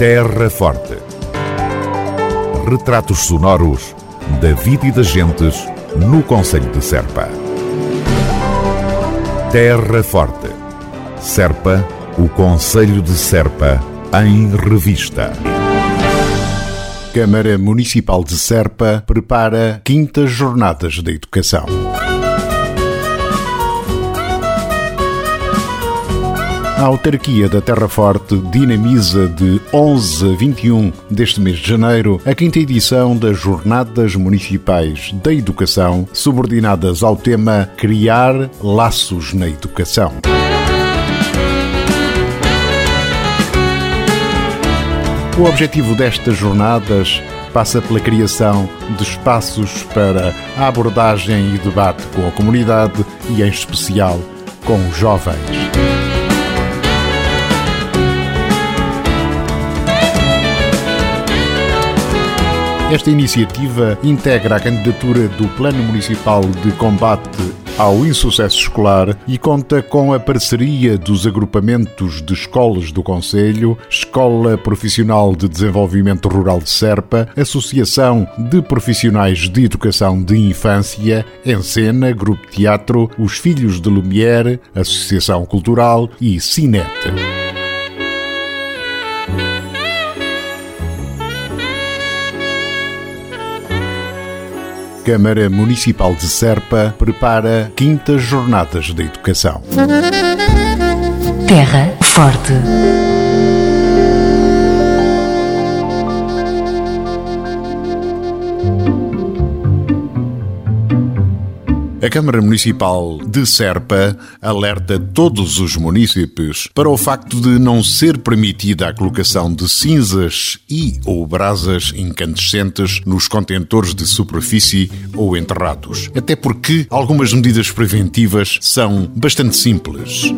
Terra Forte. Retratos sonoros da vida e das gentes no Conselho de Serpa. Terra Forte. Serpa, o Conselho de Serpa, em revista. Câmara Municipal de Serpa prepara quintas jornadas da educação. A autarquia da Terra Forte dinamiza de 11 a 21 deste mês de janeiro a quinta edição das Jornadas Municipais da Educação, subordinadas ao tema Criar Laços na Educação. O objetivo destas jornadas passa pela criação de espaços para a abordagem e debate com a comunidade e, em especial, com os jovens. Esta iniciativa integra a candidatura do Plano Municipal de Combate ao Insucesso Escolar e conta com a parceria dos agrupamentos de escolas do Conselho, Escola Profissional de Desenvolvimento Rural de Serpa, Associação de Profissionais de Educação de Infância, Encena, Grupo Teatro, Os Filhos de Lumière, Associação Cultural e Cinete. Câmara Municipal de Serpa prepara quintas jornadas da educação. Terra Forte. A Câmara Municipal de Serpa alerta todos os municípios para o facto de não ser permitida a colocação de cinzas e ou brasas incandescentes nos contentores de superfície ou enterrados. Até porque algumas medidas preventivas são bastante simples.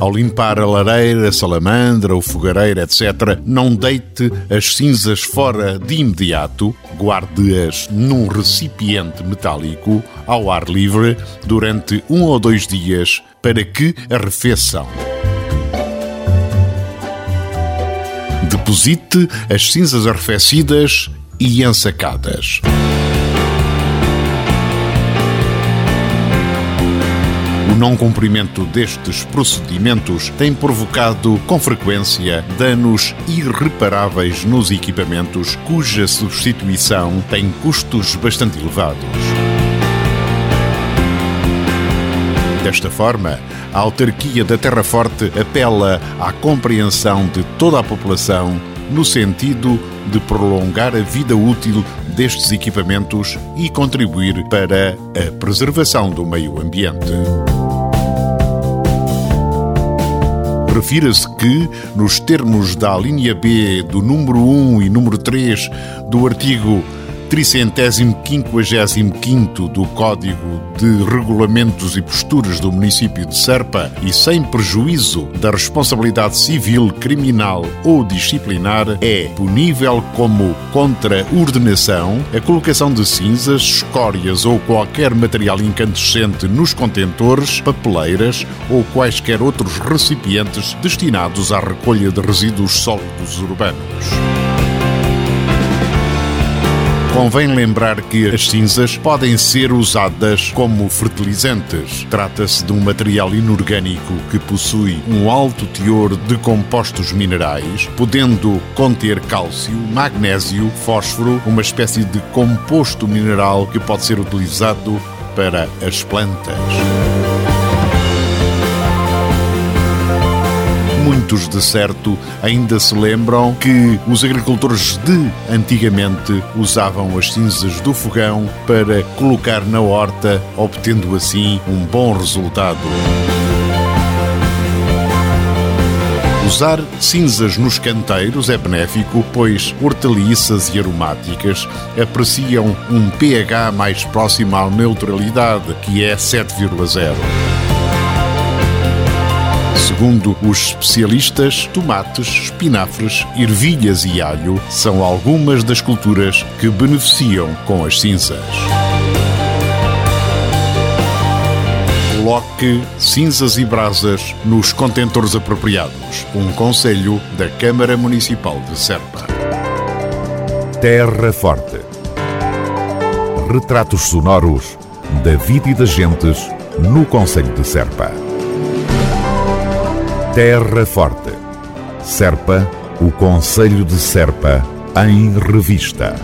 Ao limpar a lareira, a salamandra, o fogareiro, etc., não deite as cinzas fora de imediato, guarde-as num recipiente metálico ao ar livre durante um ou dois dias para que arrefeçam. Deposite as cinzas arrefecidas e ensacadas. Não cumprimento destes procedimentos tem provocado, com frequência, danos irreparáveis nos equipamentos, cuja substituição tem custos bastante elevados. Desta forma, a autarquia da Terra Forte apela à compreensão de toda a população no sentido de prolongar a vida útil destes equipamentos e contribuir para a preservação do meio ambiente. Refira-se que, nos termos da linha B do número 1 e número 3 do artigo 355 do Código de Regulamentos e Posturas do município de Serpa e sem prejuízo da responsabilidade civil, criminal ou disciplinar, é punível como contra-ordenação a colocação de cinzas, escórias ou qualquer material incandescente nos contentores, papeleiras ou quaisquer outros recipientes destinados à recolha de resíduos sólidos urbanos. Convém lembrar que as cinzas podem ser usadas como fertilizantes. Trata-se de um material inorgânico que possui um alto teor de compostos minerais, podendo conter cálcio, magnésio, fósforo, uma espécie de composto mineral que pode ser utilizado para as plantas. Muitos de certo ainda se lembram que os agricultores de antigamente usavam as cinzas do fogão para colocar na horta, obtendo assim um bom resultado. Usar cinzas nos canteiros é benéfico, pois hortaliças e aromáticas apreciam um pH mais próximo à neutralidade, que é 7,0. Segundo os especialistas, tomates, espinafres, ervilhas e alho são algumas das culturas que beneficiam com as cinzas. coloque cinzas e brasas nos contentores apropriados. Um conselho da Câmara Municipal de Serpa. Terra Forte. Retratos sonoros da vida e das gentes no Conselho de Serpa. Terra Forte. Serpa, o Conselho de Serpa, em revista.